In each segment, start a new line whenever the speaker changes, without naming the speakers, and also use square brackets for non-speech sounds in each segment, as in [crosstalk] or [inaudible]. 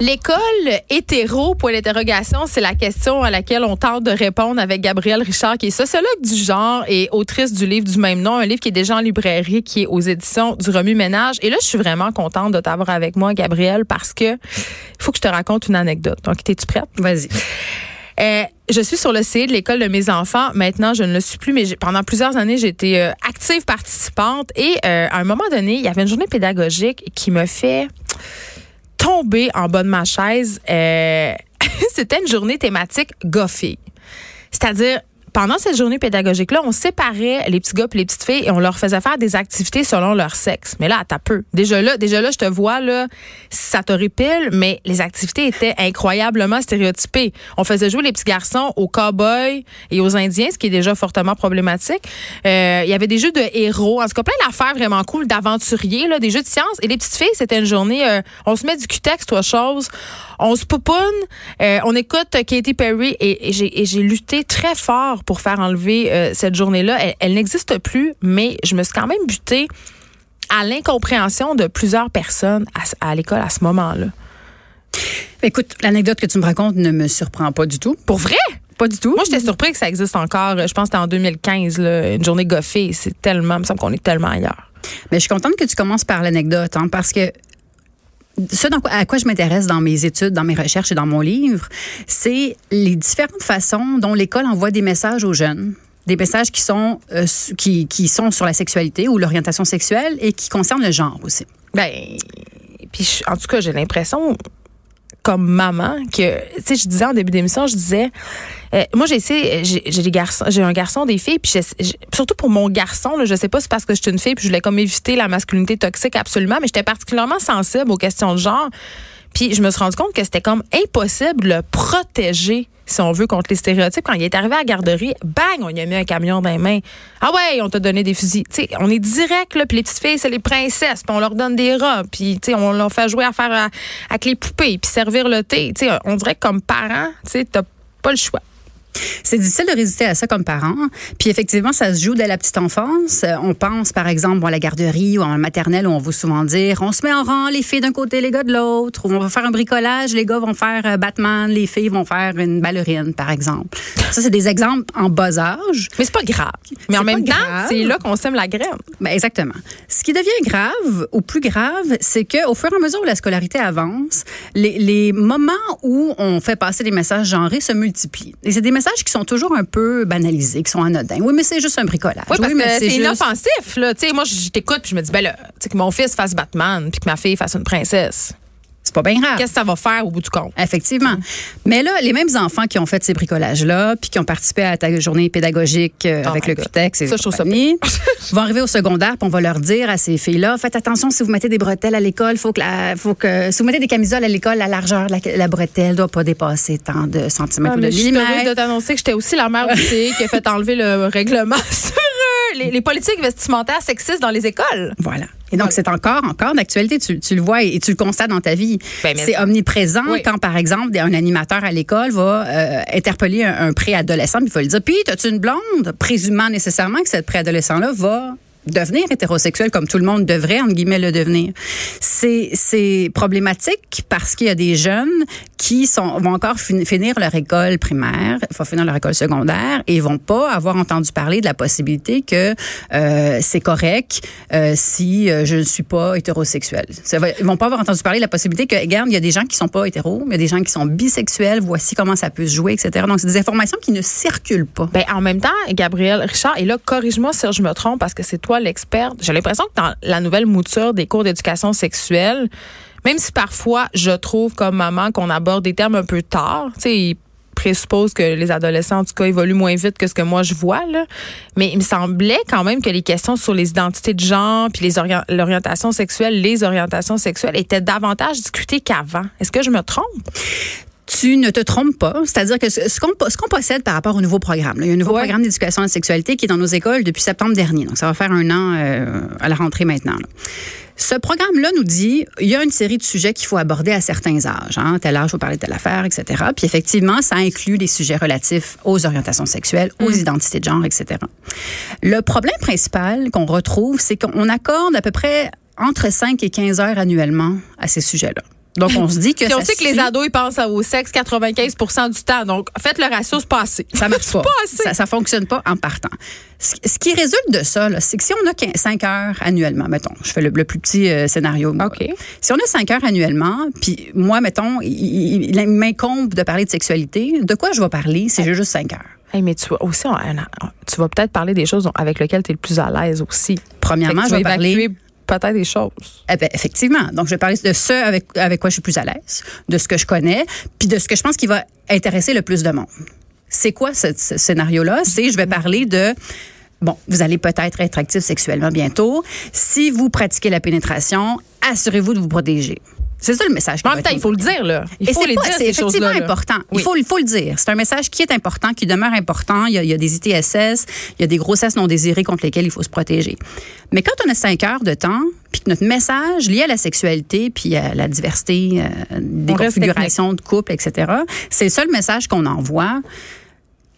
L'école hétéro, pour l'interrogation, c'est la question à laquelle on tente de répondre avec Gabrielle Richard, qui est sociologue du genre et autrice du livre du même nom, un livre qui est déjà en librairie, qui est aux éditions du Remue Ménage. Et là, je suis vraiment contente de t'avoir avec moi, Gabrielle, parce que il faut que je te raconte une anecdote. Donc, es-tu prête?
Vas-y.
Euh, je suis sur le CI de l'école de mes enfants. Maintenant, je ne le suis plus, mais pendant plusieurs années, j'étais euh, active participante. Et euh, à un moment donné, il y avait une journée pédagogique qui me fait tomber en de ma chaise. Euh, [laughs] c'était une journée thématique goffée. C'est-à-dire, pendant cette journée pédagogique-là, on séparait les petits gars et les petites filles et on leur faisait faire des activités selon leur sexe. Mais là, t'as peu. Déjà là, déjà là, je te vois, là, ça te répile, mais les activités étaient incroyablement stéréotypées. On faisait jouer les petits garçons aux cowboys et aux indiens, ce qui est déjà fortement problématique. Euh, il y avait des jeux de héros, en tout cas plein d'affaires vraiment cool, d'aventuriers, là, des jeux de science. Et les petites filles, c'était une journée, euh, on se met du cutex, toi, chose. On se pouponne, euh, on écoute Katy Perry et, et j'ai lutté très fort pour faire enlever euh, cette journée-là. Elle, n'existe plus, mais je me suis quand même butée à l'incompréhension de plusieurs personnes à, l'école à ce moment-là.
Écoute, l'anecdote que tu me racontes ne me surprend pas du tout.
Pour vrai?
Pas du tout.
Moi, j'étais surpris que ça existe encore. Je pense que c'était en 2015, une journée goffée. C'est tellement, il me semble qu'on est tellement ailleurs.
Mais je suis contente que tu commences par l'anecdote, hein, parce que ce à quoi je m'intéresse dans mes études, dans mes recherches et dans mon livre, c'est les différentes façons dont l'école envoie des messages aux jeunes des messages qui sont euh, qui, qui sont sur la sexualité ou l'orientation sexuelle et qui concernent le genre aussi.
Ben puis en tout cas, j'ai l'impression comme maman que tu sais je disais en début d'émission je disais euh, moi j'ai essayé j'ai des garçons j'ai un garçon des filles puis surtout pour mon garçon là, je sais pas si c'est parce que je suis une fille puis je voulais comme éviter la masculinité toxique absolument mais j'étais particulièrement sensible aux questions de genre puis je me suis rendu compte que c'était comme impossible de le protéger, si on veut, contre les stéréotypes. Quand il est arrivé à la garderie, bang, on lui a mis un camion dans les mains. Ah ouais, on t'a donné des fusils. sais, on est direct, là, puis les petites filles, c'est les princesses, puis on leur donne des robes, puis on leur fait jouer à faire avec les poupées, puis servir le thé. sais, on dirait que comme parent, tu t'as pas le choix.
C'est difficile de résister à ça comme parent. Puis effectivement, ça se joue dès la petite enfance. Euh, on pense, par exemple, à la garderie ou en maternelle où on va souvent dire on se met en rang, les filles d'un côté, les gars de l'autre. Ou on va faire un bricolage, les gars vont faire euh, Batman, les filles vont faire une ballerine, par exemple. Ça, c'est des exemples en bas âge.
Mais c'est pas grave. Mais en même temps, c'est là qu'on sème la graine.
Ben exactement. Ce qui devient grave, ou plus grave, c'est qu'au fur et à mesure où la scolarité avance, les, les moments où on fait passer des messages genrés se multiplient. Et c'est des messages qui sont toujours un peu banalisés, qui sont anodins. Oui, mais c'est juste un bricolage.
Oui, parce que c'est inoffensif. Là. moi, je t'écoute puis je me dis, ben là, que mon fils fasse Batman puis que ma fille fasse une princesse.
C'est pas bien grave.
Qu'est-ce que ça va faire au bout du compte?
Effectivement. Mais là, les mêmes enfants qui ont fait ces bricolages-là, puis qui ont participé à ta journée pédagogique euh, oh avec le QTEX et ça, je [laughs] vont arriver au secondaire, puis on va leur dire à ces filles-là, faites attention si vous mettez des bretelles à l'école, faut que faut que si vous mettez des camisoles à l'école, la largeur de la, bretelle doit pas dépasser tant de centimètres ah, ou de millimètres.
Je suis de t'annoncer que j'étais aussi la mère qui a fait [laughs] enlever le règlement [laughs] sur les, politiques vestimentaires sexistes dans les écoles.
Voilà. Et donc, c'est encore, encore d'actualité. Tu, le vois et, tu le constates dans ta vie. Ben, c'est omniprésent quand, par exemple, un animateur à l'école va euh, interpeller un, préadolescent, il faut le dire. Puis, as-tu une blonde? Présumant nécessairement que cette préadolescent-là va devenir hétérosexuel comme tout le monde devrait, entre guillemets, le devenir. C'est, problématique parce qu'il y a des jeunes qui vont encore finir leur école primaire, vont finir leur école secondaire et vont pas avoir entendu parler de la possibilité que euh, c'est correct euh, si euh, je ne suis pas hétérosexuel. Ils vont pas avoir entendu parler de la possibilité que, regarde, il y a des gens qui sont pas hétéros, il y a des gens qui sont bisexuels, voici comment ça peut se jouer, etc. Donc, c'est des informations qui ne circulent pas.
Ben, en même temps, Gabriel Richard, et là, corrige-moi si je me trompe parce que c'est toi l'experte. J'ai l'impression que dans la nouvelle mouture des cours d'éducation sexuelle, même si parfois je trouve comme maman qu'on aborde des termes un peu tard, tu sais, présuppose que les adolescents, en tout cas, évoluent moins vite que ce que moi je vois. Là. Mais il me semblait quand même que les questions sur les identités de genre, puis l'orientation sexuelle, les orientations sexuelles étaient davantage discutées qu'avant. Est-ce que je me trompe?
Tu ne te trompes pas. C'est-à-dire que ce qu'on possède par rapport au nouveau programme, il y a un nouveau programme d'éducation à la sexualité qui est dans nos écoles depuis septembre dernier. Donc, ça va faire un an euh, à la rentrée maintenant. Ce programme-là nous dit il y a une série de sujets qu'il faut aborder à certains âges. Hein, tel âge, il faut parler de telle affaire, etc. Puis effectivement, ça inclut des sujets relatifs aux orientations sexuelles, aux mm. identités de genre, etc. Le problème principal qu'on retrouve, c'est qu'on accorde à peu près entre 5 et 15 heures annuellement à ces sujets-là. Donc, on se dit que.
Puis on sait que les ados, ils pensent au sexe 95% du temps. Donc, faites le ratio, c'est pas assez.
Ça marche [laughs] pas. Ça, ça fonctionne pas en partant. Ce, qui résulte de ça, c'est que si on a 5 heures annuellement, mettons, je fais le, plus petit euh, scénario.
OK.
Si on a 5 heures annuellement, puis moi, mettons, il, il, m'incombe de parler de sexualité, de quoi je vais parler si j'ai juste 5 heures?
Hey, mais tu vas aussi, tu vas peut-être parler des choses avec lesquelles tu es le plus à l'aise aussi.
Premièrement, je vais parler
peut-être des choses.
Eh ben, effectivement. Donc, je vais parler de ce avec, avec quoi je suis plus à l'aise, de ce que je connais, puis de ce que je pense qui va intéresser le plus de monde. C'est quoi ce, scénario-là? C'est, je vais parler de Bon, vous allez peut-être être actif sexuellement bientôt. Si vous pratiquez la pénétration, assurez-vous de vous protéger. C'est ça le message.
En même temps, il faut le dire, là. Il faut les dire,
C'est effectivement important. Il, faut, faut le dire. C'est un message qui est important, qui demeure important. Il y, a, il y, a, des ITSS, il y a des grossesses non désirées contre lesquelles il faut se protéger. Mais quand on a cinq heures de temps, puis que notre message lié à la sexualité, puis à la diversité euh, des configurations de couple, etc., c'est le seul message qu'on envoie.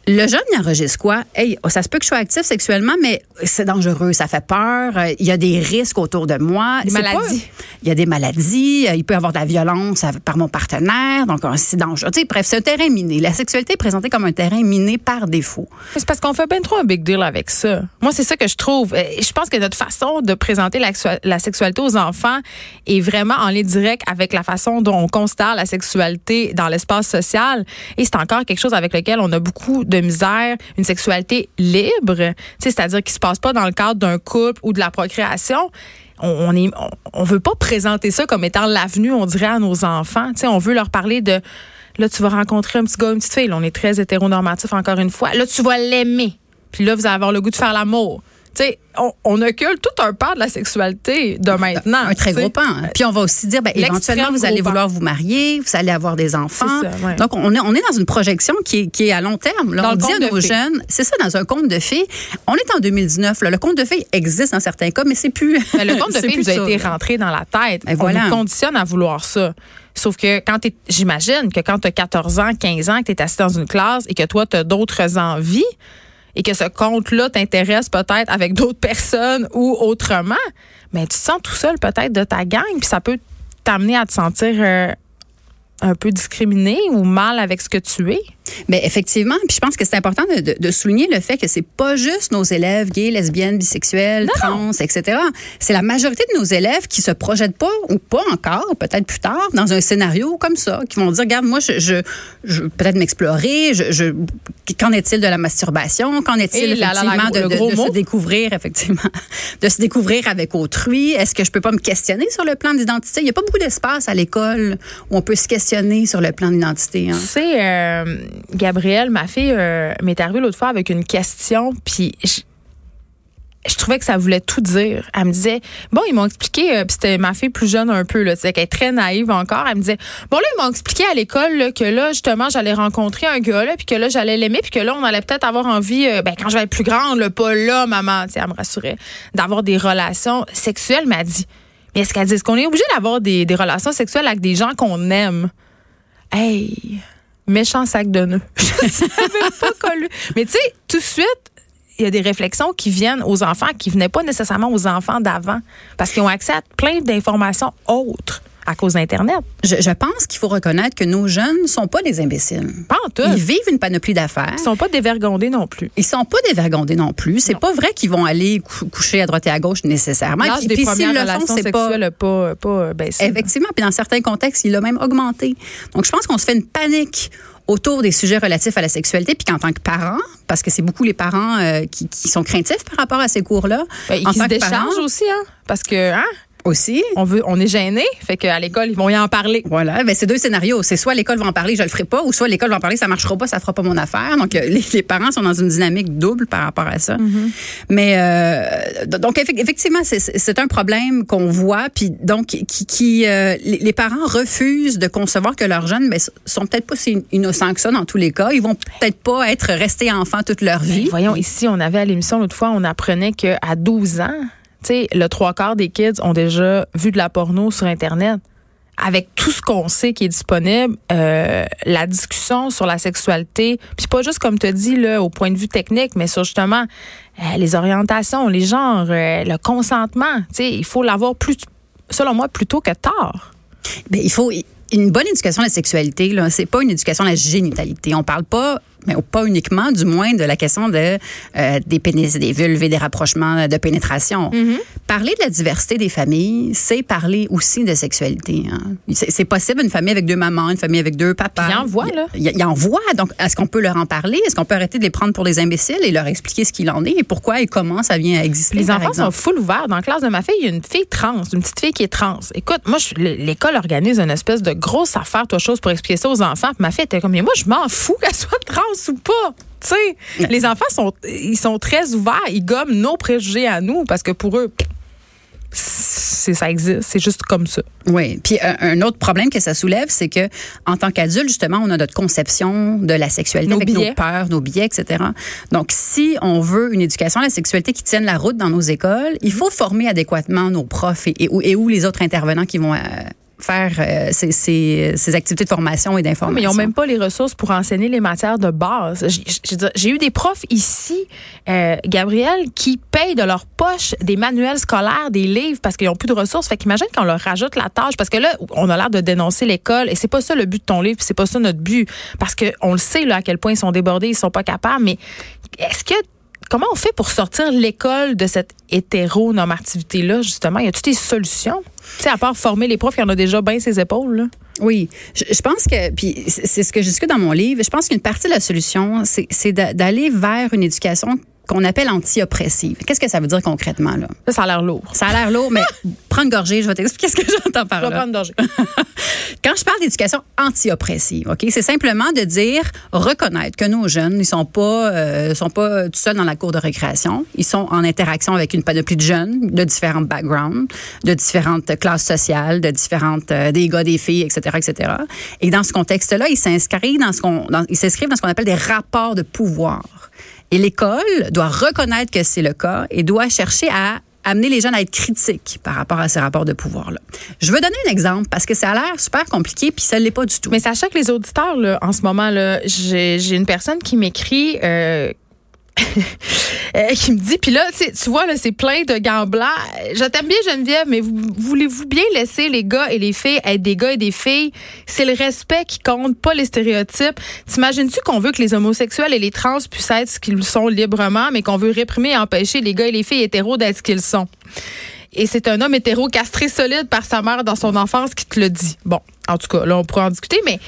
Le jeune, il enregistre quoi? Hey, oh, ça se peut que je sois actif sexuellement, mais c'est dangereux, ça fait peur. Euh, il y a des risques autour de moi.
Des maladies.
il y a des maladies. Euh, il peut y avoir de la violence par mon partenaire. Donc, c'est dangereux. bref, c'est un terrain miné. La sexualité est présentée comme un terrain miné par défaut.
C'est parce qu'on fait bien trop un big deal avec ça. Moi, c'est ça que je trouve. Euh, je pense que notre façon de présenter la, la sexualité aux enfants est vraiment en lien direct avec la façon dont on constate la sexualité dans l'espace social. Et c'est encore quelque chose avec lequel on a beaucoup de misère, une sexualité libre, c'est-à-dire qui se passe pas dans le cadre d'un couple ou de la procréation. On, est, on, veut pas présenter ça comme étant l'avenue, on dirait à nos enfants. on veut leur parler de là tu vas rencontrer un petit gars, une petite fille. on est très hétéronormatif encore une fois. Là tu vas l'aimer. Puis là vous allez avoir le goût de faire l'amour sais, on, on, occulte tout un pan de la sexualité de maintenant.
Un très gros pan. Puis on va aussi dire, ben, éventuellement, vous allez vouloir vous marier, vous allez avoir des enfants. Donc, on est, on est dans une projection qui est, qui est à long terme. Là, on dit à nos jeunes, c'est ça, dans un conte de fées. On est en 2019. Là, le conte de fées existe dans certains cas, mais c'est plus.
le conte [laughs] de fées nous a été rentré dans la tête. Ben, on nous conditionne à vouloir ça. Sauf que quand j'imagine que quand tu as 14 ans, 15 ans, que tu es assis dans une classe et que toi, tu as d'autres envies, et que ce compte-là t'intéresse peut-être avec d'autres personnes ou autrement, mais tu te sens tout seul peut-être de ta gang, puis ça peut t'amener à te sentir euh, un peu discriminé ou mal avec ce que tu es.
Mais effectivement, puis je pense que c'est important de, souligner le fait que c'est pas juste nos élèves gays, lesbiennes, bisexuels, trans, etc. C'est la majorité de nos élèves qui se projettent pas ou pas encore, peut-être plus tard, dans un scénario comme ça, qui vont dire regarde, moi, je, je, peut-être m'explorer. Je, qu'en est-il de la masturbation? Qu'en est-il effectivement de, se découvrir effectivement, [laughs] de se découvrir avec autrui? Est-ce que je peux pas me questionner sur le plan d'identité? Il y a pas beaucoup d'espace à l'école où on peut se questionner sur le plan d'identité.
Hein. C'est euh, Gabrielle, ma fille, euh, m'est arrivée l'autre fois avec une question, puis je, trouvais que ça voulait tout dire. Elle me disait, bon, ils m'ont expliqué, euh, puis c'était ma fille plus jeune un peu, là, qu'elle est très naïve encore. Elle me disait, bon, là, ils m'ont expliqué à l'école que là, justement, j'allais rencontrer un gars, là, puis que là, j'allais l'aimer, puis que là, on allait peut-être avoir envie, euh, ben, quand je vais être plus grande, là, pas là, maman, elle me rassurait, d'avoir des relations sexuelles, m'a dit. Mais est-ce qu'elle dit, est-ce qu'on est obligé d'avoir des, des relations sexuelles avec des gens qu'on aime? Hey! Méchant sac de nœuds. [laughs] Je savais pas connu. Mais tu sais, tout de suite, il y a des réflexions qui viennent aux enfants qui venaient pas nécessairement aux enfants d'avant parce qu'ils ont accès à plein d'informations autres à cause d'Internet.
Je, pense qu'il faut reconnaître que nos jeunes ne sont pas des imbéciles.
Pas en tout.
Ils vivent une panoplie d'affaires.
Ils sont pas dévergondés non plus.
Ils sont pas dévergondés non plus. C'est pas vrai qu'ils vont aller coucher à droite et à gauche nécessairement.
L'âge des premières le relations font, sexuelles pas, pas,
baissé. Effectivement. Puis dans certains contextes, il a même augmenté. Donc, je pense qu'on se fait une panique autour des sujets relatifs à la sexualité, puis qu'en tant que parent, parce que c'est beaucoup les parents euh, qui, qui, sont craintifs par rapport à ces cours-là.
Ben, en qui se déchargent aussi, hein? Parce que, hein?
Aussi.
On veut, on est gêné, fait qu'à l'école ils vont y en parler.
Voilà, ben c'est deux scénarios. C'est soit l'école va en parler, je le ferai pas, ou soit l'école va en parler, ça marchera pas, ça fera pas mon affaire. Donc euh, les, parents sont dans une dynamique double par rapport à ça. Mm-hmm. Mais euh, donc effectivement c'est un problème qu'on voit, puis donc qui, qui euh, les parents refusent de concevoir que leurs jeunes, mais ben, sont peut-être pas si innocents que ça dans tous les cas. Ils vont peut-être pas être restés enfants toute leur vie.
voyons ici, on avait à l'émission l'autre fois, on apprenait qu'à 12 ans sais, le trois quarts des kids ont déjà vu de la porno sur Internet. Avec tout ce qu'on sait qui est disponible, euh, la discussion sur la sexualité, puis pas juste comme tu dis là au point de vue technique, mais sur justement euh, les orientations, les genres, euh, le consentement, tu il faut l'avoir plus, selon moi, plutôt que tard.
Mais il faut une bonne éducation à la sexualité, là, c'est pas une éducation à la génitalité. On parle pas mais pas uniquement, du moins, de la question de, euh, des pénis, des vulves et des rapprochements de pénétration. Mm-hmm. Parler de la diversité des familles, c'est parler aussi de sexualité. Hein. C'est possible une famille avec deux mamans, une famille avec deux papas.
Il en voit, là.
Il, il en voit. Donc, est-ce qu'on peut leur en parler? Est-ce qu'on peut arrêter de les prendre pour des imbéciles et leur expliquer ce qu'il en est et pourquoi et comment ça vient à exister?
Les enfants sont full ouverts. Dans la classe de ma fille, il y a une fille trans, une petite fille qui est trans. Écoute, moi, l'école organise une espèce de grosse affaire, toi, chose pour expliquer ça aux enfants. Puis ma fille était comme, mais moi, je m'en fous [laughs] qu'elle soit trans ou pas? Tu sais, les enfants sont, ils sont très ouverts, ils gomment nos préjugés à nous parce que pour eux, c'est ça existe, c'est juste comme ça.
Oui, puis euh, un, autre problème que ça soulève, c'est que en tant qu'adulte justement, on a notre conception de la sexualité avec nos peurs, nos biais, etc. Donc si on veut une éducation à la sexualité qui tienne la route dans nos écoles, il faut former adéquatement nos profs et, et, où les autres intervenants qui vont euh, faire euh, ces, ces, ces, activités de formation et d'information.
Mais ils n'ont même pas les ressources pour enseigner les matières de base. J'ai eu des profs ici, euh, Gabriel, qui payent de leur poche des manuels scolaires, des livres parce qu'ils n'ont plus de ressources. Fait qu'imagine qu'on leur rajoute la tâche parce que là, on a l'air de dénoncer l'école et c'est pas ça le but de ton livre, c'est pas ça notre but parce que on le sait là à quel point ils sont débordés, ils sont pas capables. Mais est-ce que comment on fait pour sortir l'école de cette hétéronormativité-là, justement? Y a-t-il des solutions? Tu sais, à part former les profs, il y en a déjà bien ses épaules, là.
Oui, je, pense que, puis c'est ce que je discute dans mon livre, je pense qu'une partie de la solution, c'est d'aller vers une éducation qu'on appelle anti-oppressive. Qu'est-ce que ça veut dire concrètement, là?
Ça, ça a l'air lourd.
Ça a l'air lourd, mais [laughs] prends une gorgée, je vais t'expliquer ce que j'entends par là.
Je vais prendre une gorgée. [laughs]
Quand je parle d'éducation anti-oppressive, OK, c'est simplement de dire, reconnaître que nos jeunes, ils sont pas, euh, sont pas tout seuls dans la cour de récréation. Ils sont en interaction avec une panoplie de jeunes de différents backgrounds, de différentes classes sociales, de différentes, euh, des gars, des filles, etc., etc. Et dans ce contexte-là, ils s'inscrivent dans ce qu'on, ils s'inscrivent dans ce qu'on appelle des rapports de pouvoir. Et l'école doit reconnaître que c'est le cas et doit chercher à amener les jeunes à être critiques par rapport à ces rapports de pouvoir-là. Je veux donner un exemple parce que ça a l'air super compliqué puis ça ne l'est pas du tout.
Mais sachez que les auditeurs, là, en ce moment, là, j'ai une personne qui m'écrit Euh, qui me dit, puis là, tu vois, là, c'est plein de gants blancs. Je t'aime bien, Geneviève, mais voulez-vous bien laisser les gars et les filles être des gars et des filles? C'est le respect qui compte, pas les stéréotypes. T'imagines-tu qu'on veut que les homosexuels et les trans puissent être ce qu'ils sont librement, mais qu'on veut réprimer et empêcher les gars et les filles hétéros d'être ce qu'ils sont? Et c'est un homme hétéro castré solide par sa mère dans son enfance qui te le dit. Bon, en tout cas, là, on pourrait en discuter, mais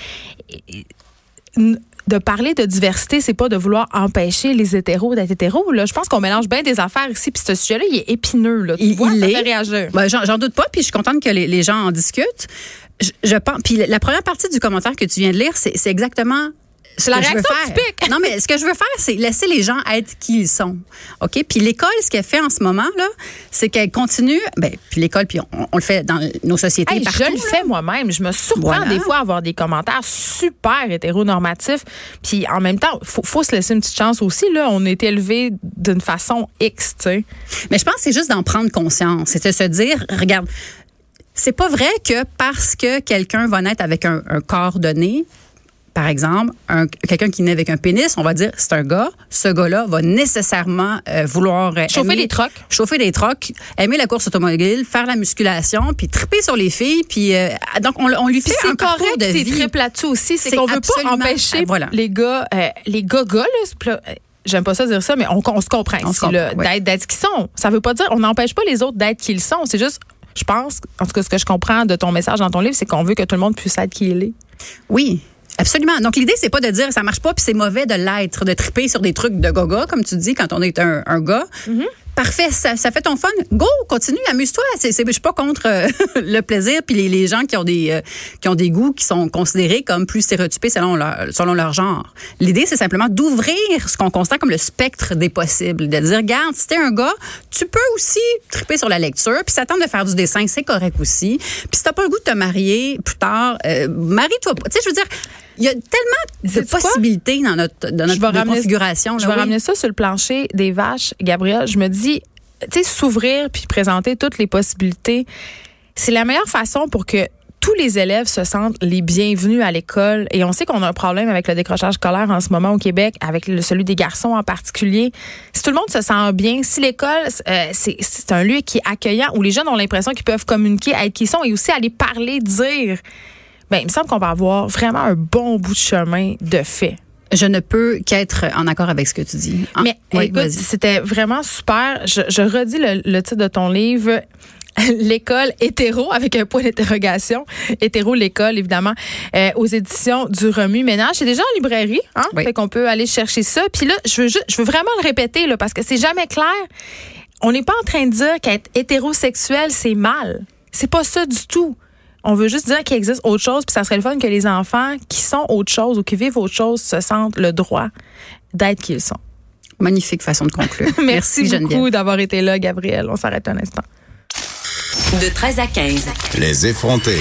de parler de diversité, c'est pas de vouloir empêcher les hétéros d'être hétéros. Là. Je pense qu'on mélange bien des affaires ici. Puis ce sujet-là, il est épineux. Là. Tu il, vois, ça fait réagir.
Ben, j'en doute pas. Puis je suis contente que les, les gens en discutent. Je, je pense. Puis la première partie du commentaire que tu viens de lire, c'est exactement
c'est la réaction typique.
non, mais ce que je veux faire, c'est laisser les gens être qui ils sont. OK? Puis l'école, ce qu'elle fait en ce moment, là, c'est qu'elle continue. Ben, puis l'école, puis on, le fait dans nos sociétés.
je le fais moi-même. Je me surprends des fois à avoir des commentaires super hétéronormatifs. Puis en même temps, faut, faut se laisser une petite chance aussi. Là. On est élevé d'une façon X, tu sais.
Mais je pense que c'est juste d'en prendre conscience. C'est de se dire, regarde, c'est pas vrai que parce que quelqu'un va naître avec un, un corps donné, par exemple, quelqu'un qui naît avec un pénis, on va dire c'est un gars. Ce gars-là va nécessairement euh, vouloir
euh, chauffer les trocs,
chauffer les trocs, aimer la course automobile, faire la musculation, puis triper sur les filles, puis euh, donc on, on, lui fait un correct, de vie.
C'est très plateau aussi, c'est qu'on veut pas empêcher les gars, les gars gars J'aime pas ça dire ça, mais on, se comprend d'être ce qu'ils sont. Ça veut pas dire on n'empêche pas les autres d'être qui ils sont. C'est juste, je pense, en tout cas, ce que je comprends de ton message dans ton livre, c'est qu'on veut que tout le monde puisse être qui il est.
Oui, Absolument. Donc, l'idée, c'est pas de dire ça marche pas puis c'est mauvais de l'être, de triper sur des trucs de goga, comme tu dis, quand on est un, un gars. Mm-hmm. Parfait, ça, ça, fait ton fun. Go, continue, amuse-toi. Je suis pas contre euh, [laughs] le plaisir puis les, les, gens qui ont des euh, qui ont des goûts qui sont considérés comme plus stéréotypés selon leur selon leur genre. L'idée, c'est simplement d'ouvrir ce qu'on constate comme le spectre des possibles, de dire, regarde, si t'es un gars, tu peux aussi triper sur la lecture, puis s'attendre de faire du dessin, c'est correct aussi. Puis si t'as pas le goût de te marier plus tard, euh, marie-toi pas. Tu sais, je veux dire il y a tellement de possibilités dans notre, dans notre configuration.
je vais ramener ça sur le plancher des vaches, Gabriel. Je me dis, tu sais, s'ouvrir puis présenter toutes les possibilités, c'est la meilleure façon pour que tous les élèves se sentent les bienvenus à l'école. Et on sait qu'on a un problème avec le décrochage scolaire en ce moment au Québec, avec celui des garçons en particulier. Si tout le monde se sent bien, si l'école, euh, c'est un lieu qui est accueillant, où les jeunes ont l'impression qu'ils peuvent communiquer, être qui sont, et aussi aller parler, dire ben, il me semble qu'on va avoir vraiment un bon bout de chemin de fait.
Je ne peux qu'être en accord avec ce que tu dis.
Ah, Mais écoute, c'était vraiment super. Je, redis le, titre de ton livre. [laughs] L'école hétéro avec un point d'interrogation. Hétéro, l'école, évidemment, euh, aux éditions du Remue Ménage. C'est déjà en librairie, hein? Fait qu'on peut aller chercher ça. Puis là, je veux, je veux vraiment le répéter, là, parce que c'est jamais clair. On n'est pas en train de dire qu'être hétérosexuel, c'est mal. C'est pas ça du tout. On veut juste dire qu'il existe autre chose, puis ça serait le fun que les enfants qui sont autre chose ou qui vivent autre chose se sentent le droit d'être qui ils sont.
Magnifique façon de conclure. [laughs]
Merci, Merci beaucoup d'avoir été là, Gabriel. On s'arrête un instant.
De 13 à 15. Les effrontés.